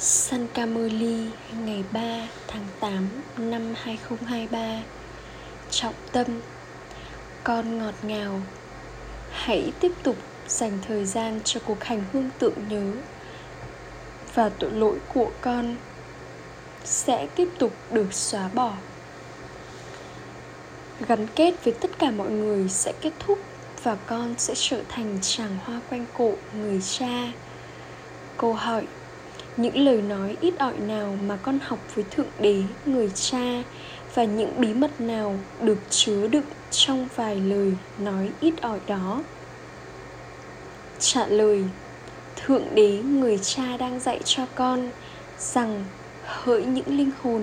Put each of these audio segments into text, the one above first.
San Camoli ngày 3 tháng 8 năm 2023 Trọng tâm, Con ngọt ngào. Hãy tiếp tục dành thời gian cho cuộc hành hương tưởng nhớ Và tội lỗi của con sẽ tiếp tục được xóa bỏ. Gắn kết với tất cả mọi người sẽ kết thúc Và con sẽ trở thành chàng hoa quanh cổ người cha. Câu hỏi những lời nói ít ỏi nào mà con học với thượng đế, người cha, và những bí mật nào được chứa đựng trong vài lời nói ít ỏi đó? Trả lời, thượng đế, người cha đang dạy cho con rằng, hỡi những linh hồn,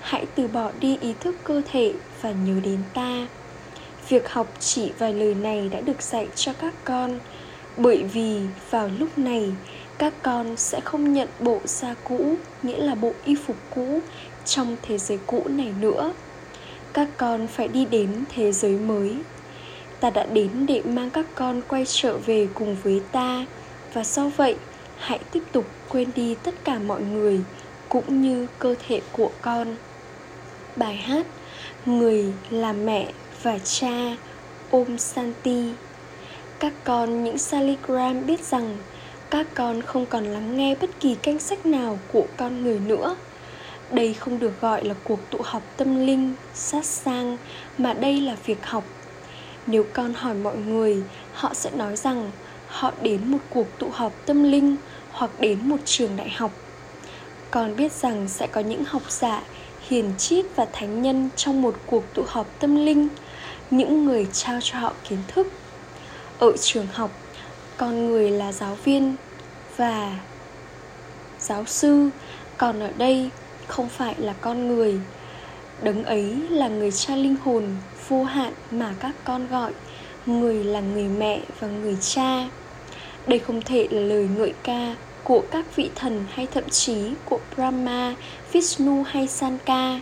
hãy từ bỏ đi ý thức cơ thể và nhớ đến ta. Việc học chỉ vài lời này đã được dạy cho các con, bởi vì vào lúc này các con sẽ không nhận bộ da cũ, nghĩa là bộ y phục cũ, trong thế giới cũ này nữa. Các con phải đi đến thế giới mới. Ta đã đến để mang các con quay trở về cùng với ta. Và do vậy, hãy tiếp tục quên đi tất cả mọi người, cũng như cơ thể của con. Bài hát người là mẹ và cha, ôm santi. Các con những saligram biết rằng các con không còn lắng nghe bất kỳ canh sách nào của con người nữa. Đây không được gọi là cuộc tụ họp tâm linh, sát sang mà đây là việc học. Nếu con hỏi mọi người, họ sẽ nói rằng họ đến một cuộc tụ họp tâm linh hoặc đến một trường đại học. Con biết rằng sẽ có những học giả, hiền triết và thánh nhân trong một cuộc tụ họp tâm linh, những người trao cho họ kiến thức. Ở trường học, con người là giáo viên và giáo sư, còn ở đây không phải là con người. Đấng ấy là người cha linh hồn vô hạn mà các con gọi. Người là người mẹ và người cha. Đây không thể là lời ngợi ca của các vị thần hay thậm chí của brahma, vishnu hay sanka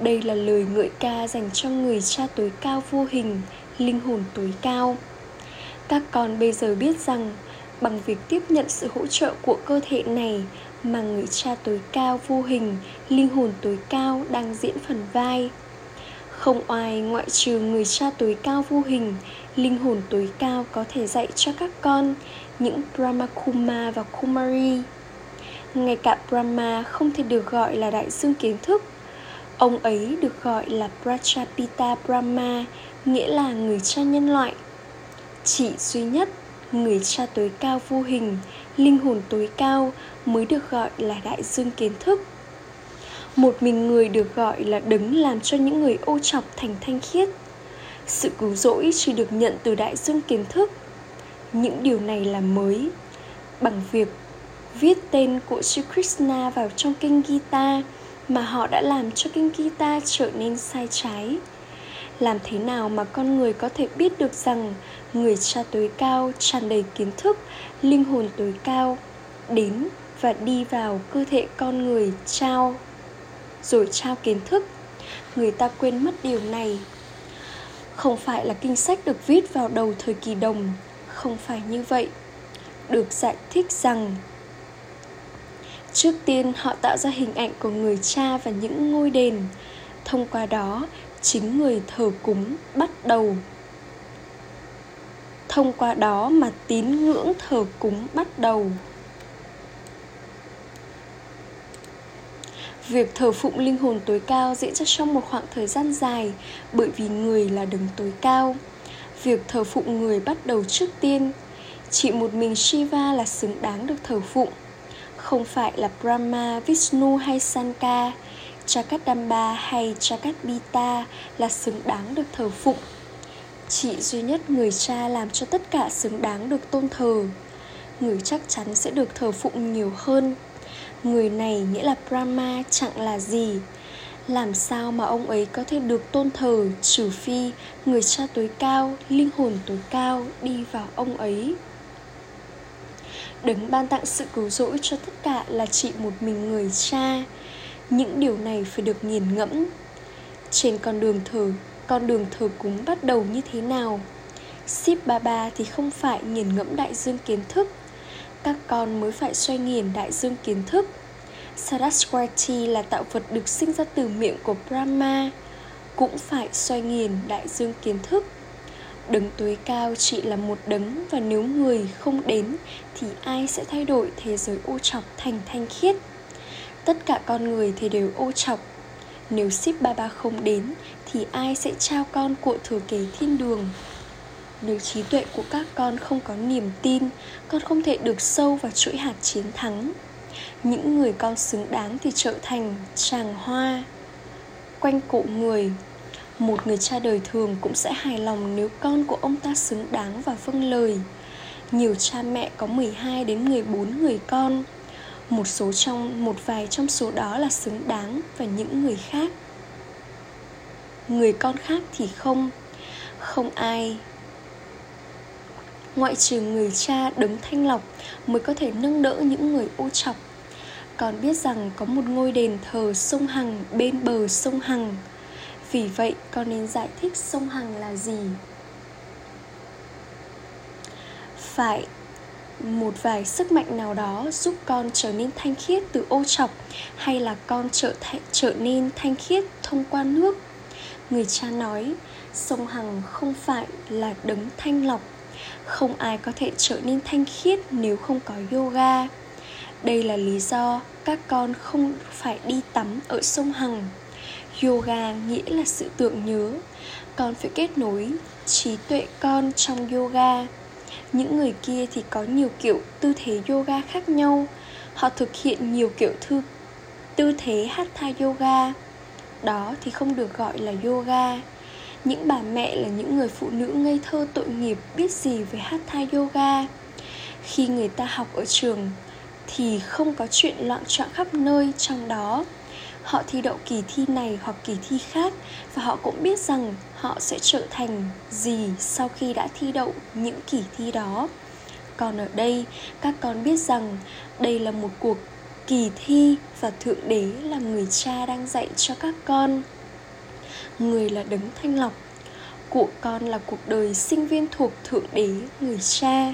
đây là lời ngợi ca dành cho người cha tối cao vô hình, linh hồn tối cao. Các con bây giờ biết rằng bằng việc tiếp nhận sự hỗ trợ của cơ thể này mà người cha tối cao vô hình, linh hồn tối cao đang diễn phần vai. Không ai ngoại trừ người cha tối cao vô hình, linh hồn tối cao có thể dạy cho các con những brahma kuma và kumari. Ngay cả brahma không thể được gọi là đại dương kiến thức, ông ấy được gọi là prachapita brahma, nghĩa là người cha nhân loại. Chỉ duy nhất người cha tối cao vô hình, linh hồn tối cao mới được gọi là đại dương kiến thức. Một mình người được gọi là đấng làm cho những người ô chọc thành thanh khiết. Sự cứu rỗi chỉ được nhận từ đại dương kiến thức. Những điều này là mới. Bằng việc viết tên của Sri Krishna vào trong kinh Gita mà họ đã làm cho kinh Gita trở nên sai trái làm thế nào mà con người có thể biết được rằng người cha tối cao tràn đầy kiến thức, linh hồn tối cao đến và đi vào cơ thể con người trao, rồi trao kiến thức? Người ta quên mất điều này. Không phải là kinh sách được viết vào đầu thời kỳ đồng, không phải như vậy. Được giải thích rằng, trước tiên họ tạo ra hình ảnh của người cha và những ngôi đền. Thông qua đó chính người thờ cúng bắt đầu. Thông qua đó mà tín ngưỡng thờ cúng bắt đầu. Việc thờ phụng linh hồn tối cao diễn ra trong một khoảng thời gian dài bởi vì người là đấng tối cao. Việc thờ phụng người bắt đầu trước tiên, chỉ một mình shiva là xứng đáng được thờ phụng, không phải là brahma, vishnu hay sanka Chakadamba hay Chakadbita là xứng đáng được thờ phụng. Chỉ duy nhất người cha làm cho tất cả xứng đáng được tôn thờ. Người chắc chắn sẽ được thờ phụng nhiều hơn. Người này nghĩa là Brahma chẳng là gì. Làm sao mà ông ấy có thể được tôn thờ trừ phi người cha tối cao, linh hồn tối cao đi vào ông ấy. Đấng ban tặng sự cứu rỗi cho tất cả là chỉ một mình người cha những điều này phải được nghiền ngẫm. Trên con đường thờ, con đường thờ cúng bắt đầu như thế nào? Ship baba thì không phải nghiền ngẫm đại dương kiến thức. Các con mới phải xoay nghiền đại dương kiến thức. Saraswati là tạo vật được sinh ra từ miệng của Brahma, cũng phải xoay nghiền đại dương kiến thức. Đấng tối cao chỉ là một đấng và nếu người không đến thì ai sẽ thay đổi thế giới ô trọc thành thanh khiết? Tất cả con người thì đều ô chọc. Nếu ship ba ba không đến, thì ai sẽ trao con của thừa kế thiên đường? Nếu trí tuệ của các con không có niềm tin, con không thể được sâu vào chuỗi hạt chiến thắng. Những người con xứng đáng thì trở thành tràng hoa. Quanh cổ người, một người cha đời thường cũng sẽ hài lòng nếu con của ông ta xứng đáng và vâng lời. Nhiều cha mẹ có 12 đến 14 người con một số trong, một vài trong số đó là xứng đáng và những người khác. Người con khác thì không không ai. Ngoại trừ người cha đứng thanh lọc mới có thể nâng đỡ những người ô trọc còn biết rằng có một ngôi đền thờ sông hằng bên bờ sông hằng. Vì vậy, con nên giải thích sông hằng là gì. Phải một vài sức mạnh nào đó giúp con trở nên thanh khiết từ ô trọc hay là con trở th- trở nên thanh khiết thông qua nước? Người cha nói, sông hằng không phải là đấng thanh lọc. Không ai có thể trở nên thanh khiết nếu không có yoga. Đây là lý do các con không phải đi tắm ở sông hằng. Yoga nghĩa là sự tưởng nhớ. Con phải kết nối trí tuệ con trong yoga những người kia thì có nhiều kiểu tư thế yoga khác nhau. Họ thực hiện nhiều kiểu thư, tư thế hatha yoga. Đó thì không được gọi là yoga. Những bà mẹ là những người phụ nữ ngây thơ tội nghiệp biết gì về hatha yoga. Khi người ta học ở trường thì không có chuyện loạn trọn khắp nơi trong đó. Họ thi đậu kỳ thi này hoặc kỳ thi khác và họ cũng biết rằng họ sẽ trở thành gì sau khi đã thi đậu những kỳ thi đó? Còn ở đây, các con biết rằng đây là một cuộc kỳ thi và thượng đế là người cha đang dạy cho các con. Người là đấng thanh lọc. Của con là cuộc đời sinh viên thuộc thượng đế, người cha.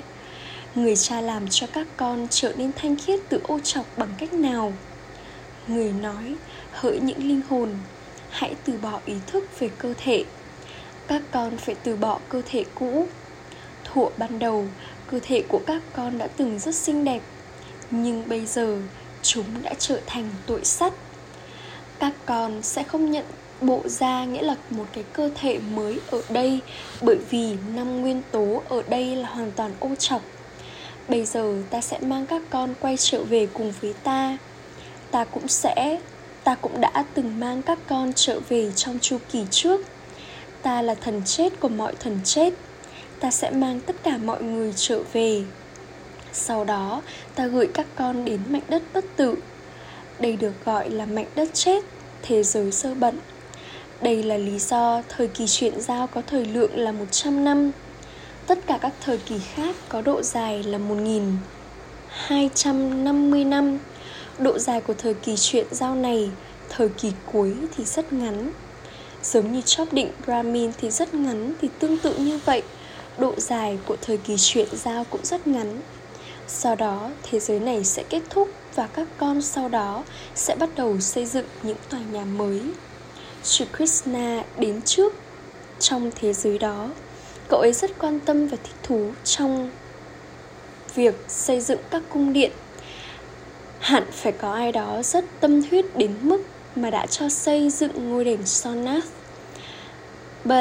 Người cha làm cho các con trở nên thanh khiết từ ô trọc bằng cách nào? Người nói, hỡi những linh hồn, hãy từ bỏ ý thức về cơ thể các con phải từ bỏ cơ thể cũ. Thuở ban đầu, cơ thể của các con đã từng rất xinh đẹp, nhưng bây giờ chúng đã trở thành tội sắt. Các con sẽ không nhận bộ da nghĩa là một cái cơ thể mới ở đây, bởi vì năm nguyên tố ở đây là hoàn toàn ô trọc. Bây giờ ta sẽ mang các con quay trở về cùng với ta. Ta cũng sẽ, ta cũng đã từng mang các con trở về trong chu kỳ trước ta là thần chết của mọi thần chết. Ta sẽ mang tất cả mọi người trở về. Sau đó ta gửi các con đến mảnh đất bất tử. Đây được gọi là mảnh đất chết thế giới sơ bận đây là lý do thời kỳ chuyển giao có thời lượng là 100 năm. Tất cả các thời kỳ khác có độ dài là 1250 năm. Độ dài của thời kỳ chuyển giao này, thời kỳ cuối thì rất ngắn. Giống như chóp định Brahmin thì rất ngắn, thì tương tự như vậy. Độ dài của thời kỳ chuyển giao cũng rất ngắn. Sau đó, thế giới này sẽ kết thúc và các con sau đó sẽ bắt đầu xây dựng những tòa nhà mới. Sri Krishna đến trước trong thế giới đó. Cậu ấy rất quan tâm và thích thú trong việc xây dựng các cung điện. Hẳn phải có ai đó rất tâm huyết đến mức mà đã cho xây dựng ngôi đền Sonath.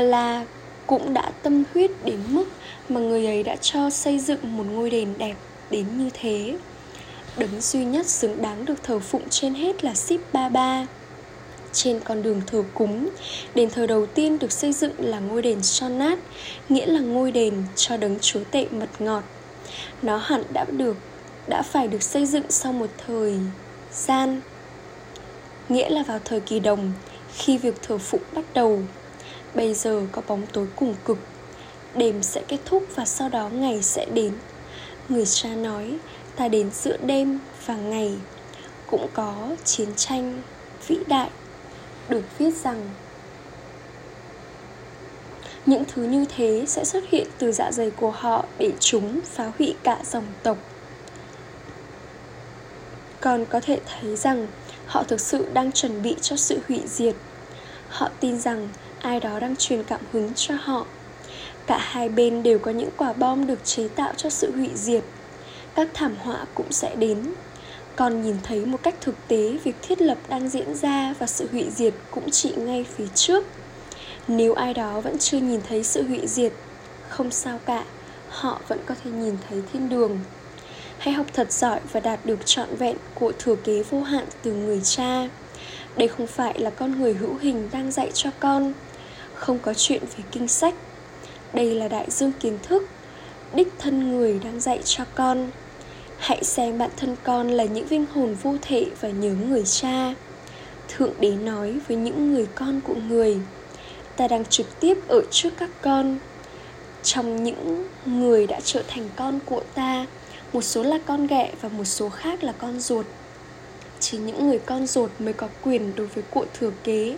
là cũng đã tâm huyết đến mức mà người ấy đã cho xây dựng một ngôi đền đẹp đến như thế. Đấng duy nhất xứng đáng được thờ phụng trên hết là Sip Baba trên con đường thờ cúng. Đền thờ đầu tiên được xây dựng là ngôi đền Sonat, nghĩa là ngôi đền cho đấng chúa tệ mật ngọt. Nó hẳn đã được đã phải được xây dựng sau một thời gian nghĩa là vào thời kỳ đồng, khi việc thờ phụng bắt đầu. Bây giờ có bóng tối cùng cực, đêm sẽ kết thúc và sau đó ngày sẽ đến. Người cha nói, ta đến giữa đêm và ngày. Cũng có chiến tranh, vĩ đại, được viết rằng những thứ như thế sẽ xuất hiện từ dạ dày của họ để chúng phá hủy cả dòng tộc. Còn có thể thấy rằng họ thực sự đang chuẩn bị cho sự hủy diệt. Họ tin rằng ai đó đang truyền cảm hứng cho họ. Cả hai bên đều có những quả bom được chế tạo cho sự hủy diệt. Các thảm họa cũng sẽ đến. Con nhìn thấy một cách thực tế, việc thiết lập đang diễn ra và sự hủy diệt cũng chỉ ngay phía trước. Nếu ai đó vẫn chưa nhìn thấy sự hủy diệt, không sao cả, họ vẫn có thể nhìn thấy thiên đường hãy học thật giỏi và đạt được trọn vẹn của thừa kế vô hạn từ người cha. Đây không phải là con người hữu hình đang dạy cho con. Không có chuyện về kinh sách. Đây là đại dương kiến thức, đích thân người đang dạy cho con. Hãy xem bản thân con là những linh hồn vô thể và nhớ người cha. Thượng đế nói với những người con của người, ta đang trực tiếp ở trước các con. Trong những người đã trở thành con của ta một số là con ghẹ và một số khác là con ruột. Chỉ những người con ruột mới có quyền đối với cụ thừa kế.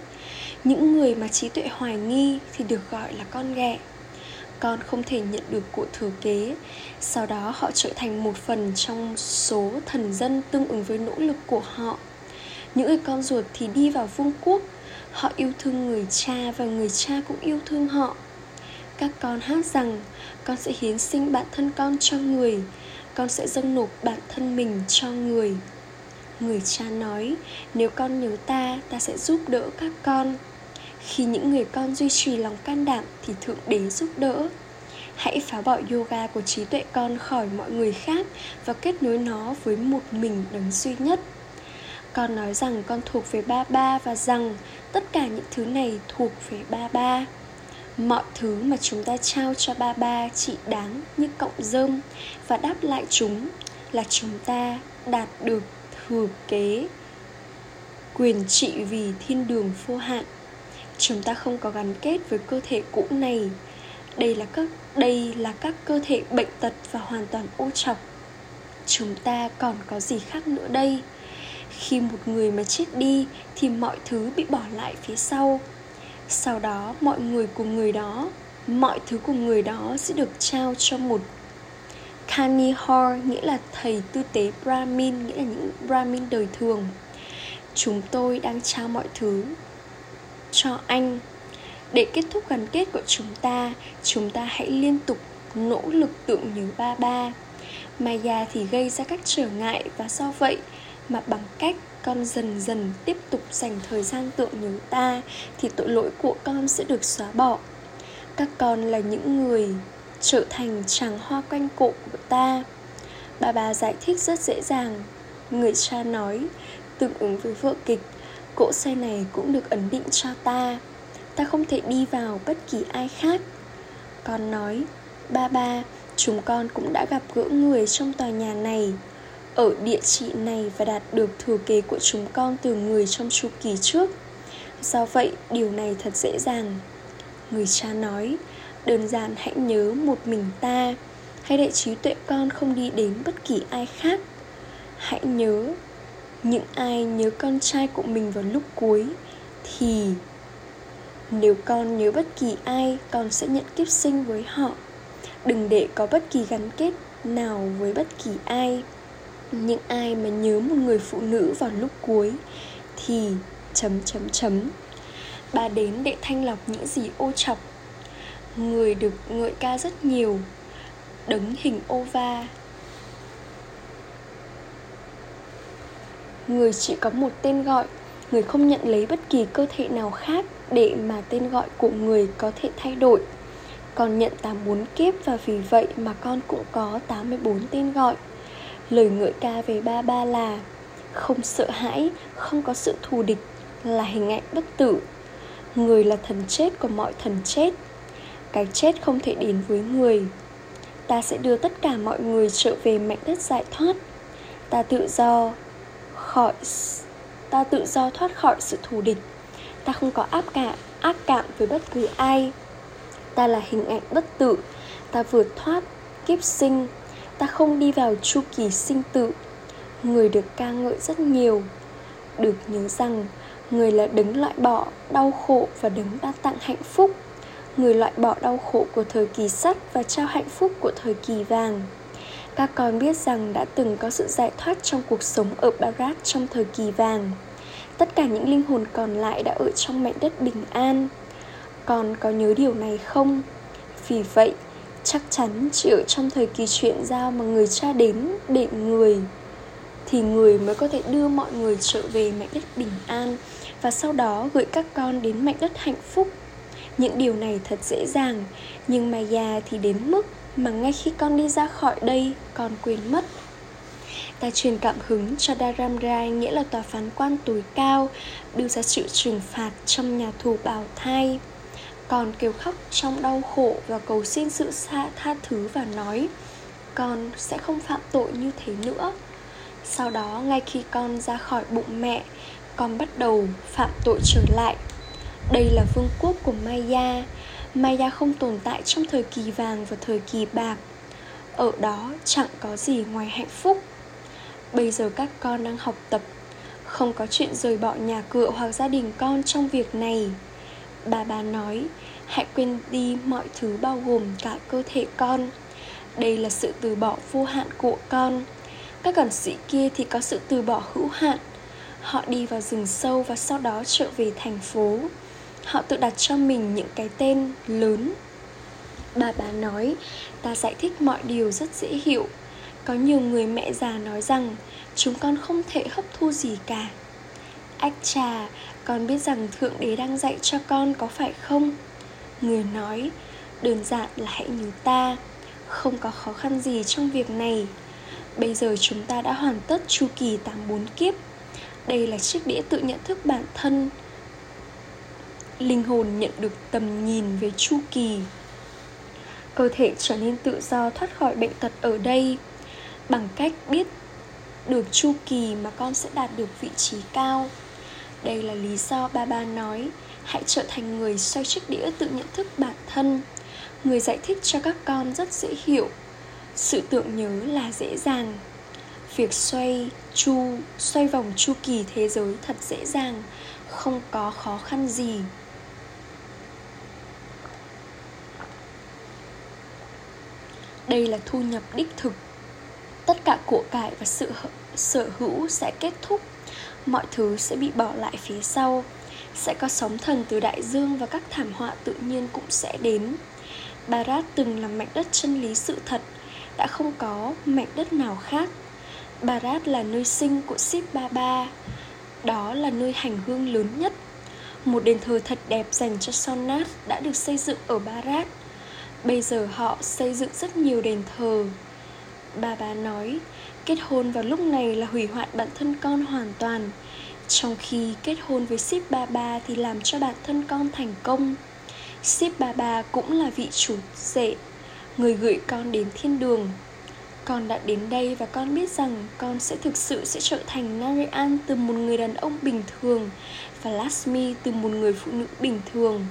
Những người mà trí tuệ hoài nghi thì được gọi là con ghẹ. Con không thể nhận được cụ thừa kế. Sau đó họ trở thành một phần trong số thần dân tương ứng với nỗ lực của họ. Những người con ruột thì đi vào vương quốc. Họ yêu thương người cha và người cha cũng yêu thương họ. Các con hát rằng, con sẽ hiến sinh bản thân con cho người con sẽ dâng nộp bản thân mình cho người. Người cha nói, nếu con nhớ ta ta sẽ giúp đỡ các con. Khi những người con duy trì lòng can đảm thì thượng đế giúp đỡ. Hãy phá bỏ yoga của trí tuệ con khỏi mọi người khác và kết nối nó với một mình đấng duy nhất. Con nói rằng con thuộc về ba ba và rằng tất cả những thứ này thuộc về ba ba mọi thứ mà chúng ta trao cho ba ba chỉ đáng như cọng rơm. Và đáp lại chúng là chúng ta đạt được thừa kế quyền trị vì thiên đường vô hạn. Chúng ta không có gắn kết với cơ thể cũ này. Đây là các, đây là các cơ thể bệnh tật và hoàn toàn ô trọc. Chúng ta còn có gì khác nữa đây? Khi một người mà chết đi thì mọi thứ bị bỏ lại phía sau sau đó, mọi người của người đó, mọi thứ của người đó sẽ được trao cho một. Kanihor nghĩa là thầy tư tế Brahmin, nghĩa là những Brahmin đời thường. Chúng tôi đang trao mọi thứ cho anh. Để kết thúc gắn kết của chúng ta chúng ta hãy liên tục nỗ lực tượng nhớ ba ba. Maya thì gây ra các trở ngại và do vậy mà bằng cách con dần dần tiếp tục dành thời gian tưởng nhớ ta, thì tội lỗi của con sẽ được xóa bỏ. Các con là những người trở thành chàng hoa quanh cổ của ta. Bà bà giải thích rất dễ dàng. Người cha nói, tương ứng với vợ kịch, cỗ xe này cũng được ấn định cho ta. Ta không thể đi vào bất kỳ ai khác. Con nói, ba ba, chúng con cũng đã gặp gỡ người trong tòa nhà này ở địa chỉ này và đạt được thừa kế của chúng con từ người trong chu kỳ trước. Do vậy, điều này thật dễ dàng. Người cha nói, đơn giản hãy nhớ một mình ta. Hãy để trí tuệ con không đi đến bất kỳ ai khác. Hãy nhớ, những ai nhớ con trai của mình vào lúc cuối thì nếu con nhớ bất kỳ ai, con sẽ nhận kiếp sinh với họ. Đừng để có bất kỳ gắn kết nào với bất kỳ ai những ai mà nhớ một người phụ nữ vào lúc cuối thì chấm chấm chấm. Bà đến để thanh lọc những gì ô chọc. Người được ngợi ca rất nhiều, đấng hình ova người chỉ có một tên gọi, người không nhận lấy bất kỳ cơ thể nào khác để mà tên gọi của người có thể thay đổi. Con nhận 84 kiếp và vì vậy mà con cũng có 84 tên gọi lời ngợi ca về ba ba là, không sợ hãi, không có sự thù địch là hình ảnh bất tử. Người là thần chết của mọi thần chết. Cái chết không thể đến với người. Ta sẽ đưa tất cả mọi người trở về mảnh đất giải thoát. Ta tự do khỏi ta tự do thoát khỏi sự thù địch. Ta không có áp cảm ác cảm với bất cứ ai. Ta là hình ảnh bất tử. Ta vượt thoát, kiếp sinh ta không đi vào chu kỳ sinh tử người được ca ngợi rất nhiều được nhớ rằng người là đứng loại bỏ đau khổ và đứng ban tặng hạnh phúc người loại bỏ đau khổ của thời kỳ sắt và trao hạnh phúc của thời kỳ vàng các con biết rằng đã từng có sự giải thoát trong cuộc sống ở Barat trong thời kỳ vàng. Tất cả những linh hồn còn lại đã ở trong mảnh đất bình an. Con có nhớ điều này không? Vì vậy, chắc chắn chỉ ở trong thời kỳ chuyện giao mà người cha đến để người, thì người mới có thể đưa mọi người trở về mảnh đất bình an và sau đó gửi các con đến mảnh đất hạnh phúc. Những điều này thật dễ dàng, nhưng mà già thì đến mức mà ngay khi con đi ra khỏi đây, con quên mất. Ta truyền cảm hứng cho Dharamrai, nghĩa là tòa phán quan tối cao, đưa ra sự trừng phạt trong nhà tù bào thai con kêu khóc trong đau khổ và cầu xin sự xa tha thứ và nói, con sẽ không phạm tội như thế nữa. Sau đó, ngay khi con ra khỏi bụng mẹ, con bắt đầu phạm tội trở lại. Đây là vương quốc của maya. Maya không tồn tại trong thời kỳ vàng và thời kỳ bạc. Ở đó chẳng có gì ngoài hạnh phúc. Bây giờ các con đang học tập. Không có chuyện rời bỏ nhà cửa hoặc gia đình con trong việc này bà bà nói, hãy quên đi mọi thứ bao gồm cả cơ thể con. Đây là sự từ bỏ vô hạn của con. Các cẩn sĩ kia thì có sự từ bỏ hữu hạn. Họ đi vào rừng sâu và sau đó trở về thành phố. Họ tự đặt cho mình những cái tên lớn. Bà bà nói, ta giải thích mọi điều rất dễ hiểu. Có nhiều người mẹ già nói rằng, chúng con không thể hấp thu gì cả. Ách trà con biết rằng thượng đế đang dạy cho con có phải không? Người nói, đơn giản là hãy nhớ ta, không có khó khăn gì trong việc này. Bây giờ chúng ta đã hoàn tất chu kỳ 84 kiếp. Đây là chiếc đĩa tự nhận thức bản thân. Linh hồn nhận được tầm nhìn về chu kỳ. Cơ thể trở nên tự do thoát khỏi bệnh tật ở đây. Bằng cách biết được chu kỳ mà con sẽ đạt được vị trí cao đây là lý do ba ba nói, hãy trở thành người xoay chiếc đĩa tự nhận thức bản thân. Người giải thích cho các con rất dễ hiểu. Sự tưởng nhớ là dễ dàng. Việc xoay chu, xoay vòng chu kỳ thế giới thật dễ dàng, không có khó khăn gì. Đây là thu nhập đích thực. Tất cả của cải và sự sở hữu sẽ kết thúc mọi thứ sẽ bị bỏ lại phía sau. Sẽ có sóng thần từ đại dương và các thảm họa tự nhiên cũng sẽ đến. Barat từng là mảnh đất chân lý sự thật, đã không có mảnh đất nào khác. Barat là nơi sinh của ship baba đó là nơi hành hương lớn nhất. Một đền thờ thật đẹp dành cho Sonat đã được xây dựng ở Barat. Bây giờ họ xây dựng rất nhiều đền thờ. Bà bà nói, Kết hôn vào lúc này là hủy hoại bản thân con hoàn toàn. Trong khi kết hôn với ship ba ba thì làm cho bản thân con thành công. Ship ba ba cũng là vị chủ rể, Người gửi con đến thiên đường. Con đã đến đây và con biết rằng con sẽ thực sự sẽ trở thành Narayan từ một người đàn ông bình thường Và Lasmi từ một người phụ nữ bình thường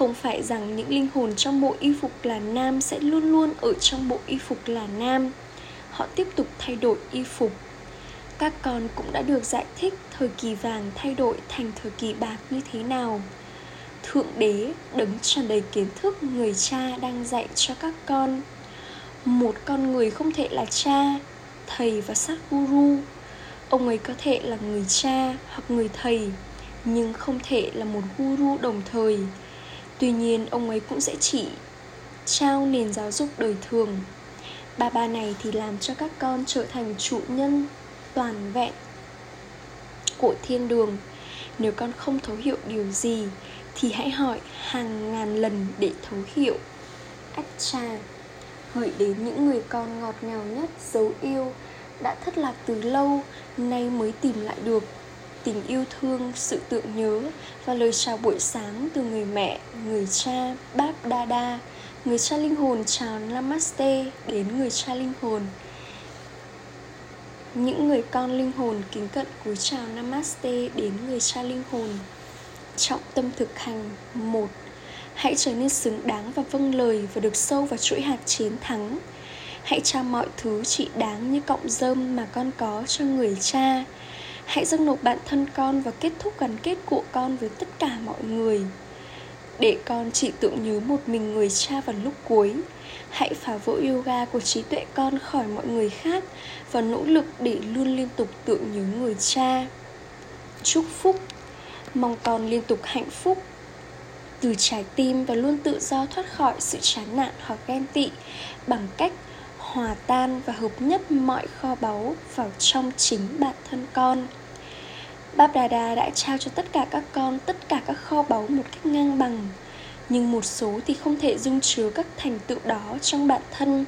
không phải rằng những linh hồn trong bộ y phục là nam sẽ luôn luôn ở trong bộ y phục là nam. Họ tiếp tục thay đổi y phục. Các con cũng đã được giải thích thời kỳ vàng thay đổi thành thời kỳ bạc như thế nào. Thượng đế đấng tràn đầy kiến thức người cha đang dạy cho các con. Một con người không thể là cha, thầy và sát guru. Ông ấy có thể là người cha hoặc người thầy, nhưng không thể là một guru đồng thời. Tuy nhiên, ông ấy cũng sẽ chỉ trao nền giáo dục đời thường. Ba ba này thì làm cho các con trở thành chủ nhân toàn vẹn của thiên đường. Nếu con không thấu hiểu điều gì, Thì hãy hỏi hàng ngàn lần để thấu hiểu. Ách cha Gửi đến những người con ngọt ngào nhất, dấu yêu, Đã thất lạc từ lâu, Nay mới tìm lại được tình yêu thương, sự tượng nhớ và lời chào buổi sáng từ người mẹ, người cha, Báp Đa người cha linh hồn chào Namaste đến người cha linh hồn. Những người con linh hồn kính cận cúi chào Namaste đến người cha linh hồn. Trọng tâm thực hành một Hãy trở nên xứng đáng và vâng lời và được sâu vào chuỗi hạt chiến thắng. Hãy trao mọi thứ trị đáng như cọng rơm mà con có cho người cha Hãy dâng nộp bản thân con và kết thúc gắn kết của con với tất cả mọi người. Để con chỉ tưởng nhớ một mình người cha vào lúc cuối, hãy phá vỡ yoga của trí tuệ con khỏi mọi người khác và nỗ lực để luôn liên tục tưởng nhớ người cha. Chúc phúc. Mong con liên tục hạnh phúc. Từ trái tim và luôn tự do thoát khỏi sự chán nản hoặc ghen tị bằng cách hòa tan và hợp nhất mọi kho báu vào trong chính bản thân con. Báp Đà Đà đã trao cho tất cả các con tất cả các kho báu một cách ngang bằng, nhưng một số thì không thể dung chứa các thành tựu đó trong bản thân,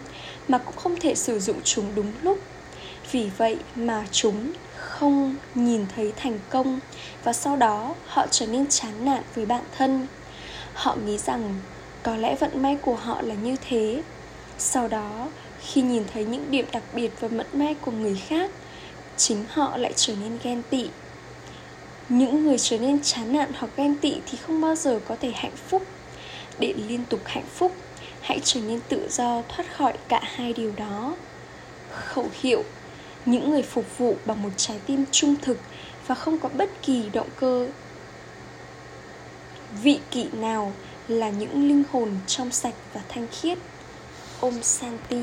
mà cũng không thể sử dụng chúng đúng lúc. Vì vậy mà chúng không nhìn thấy thành công, và sau đó họ trở nên chán nản với bản thân. Họ nghĩ rằng có lẽ vận may của họ là như thế. Sau đó khi nhìn thấy những điểm đặc biệt và mẫn may của người khác, chính họ lại trở nên ghen tị. Những người trở nên chán nản hoặc ghen tị thì không bao giờ có thể hạnh phúc. Để liên tục hạnh phúc, hãy trở nên tự do, thoát khỏi cả hai điều đó. Khẩu hiệu, những người phục vụ bằng một trái tim trung thực và không có bất kỳ động cơ. Vị kỷ nào là những linh hồn trong sạch và thanh khiết? Om Santi.